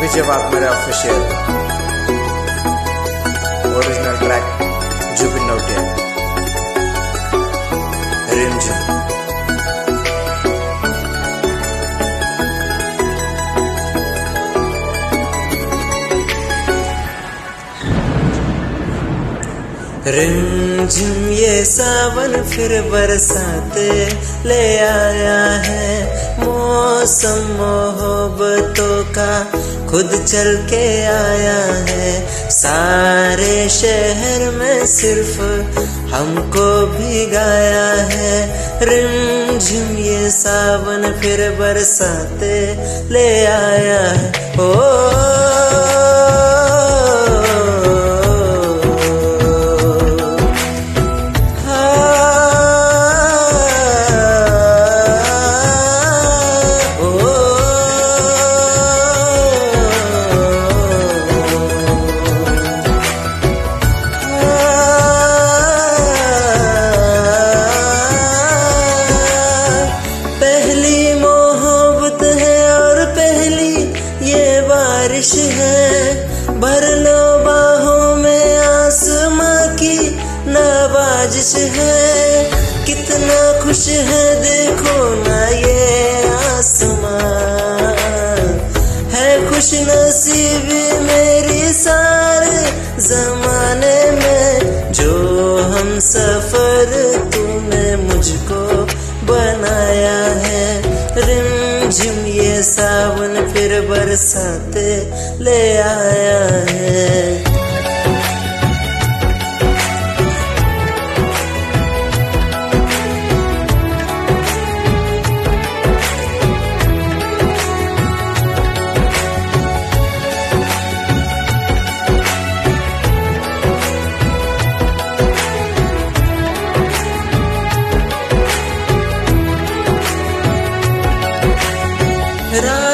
Vijay Mera official. Original track Jubin Nautian. रिमझिम ये सावन फिर बरसाते ले आया है। मौसम मोहब्बतों का खुद चल के आया है। सारे शहर में सिर्फ़ हमको भिगाया है। रिमझिम ये सावन फिर बरसाते ले आया है। ओ बारिश है, भर लो बाहों में आसमां की नवाजिश है। कितना खुश है, देखो ना ये आसमां है खुश नसीबी मेरी सारे जमाने में, जो हम सफ़र तूने मुझको सावन फिर बरसाते ले आया है। But I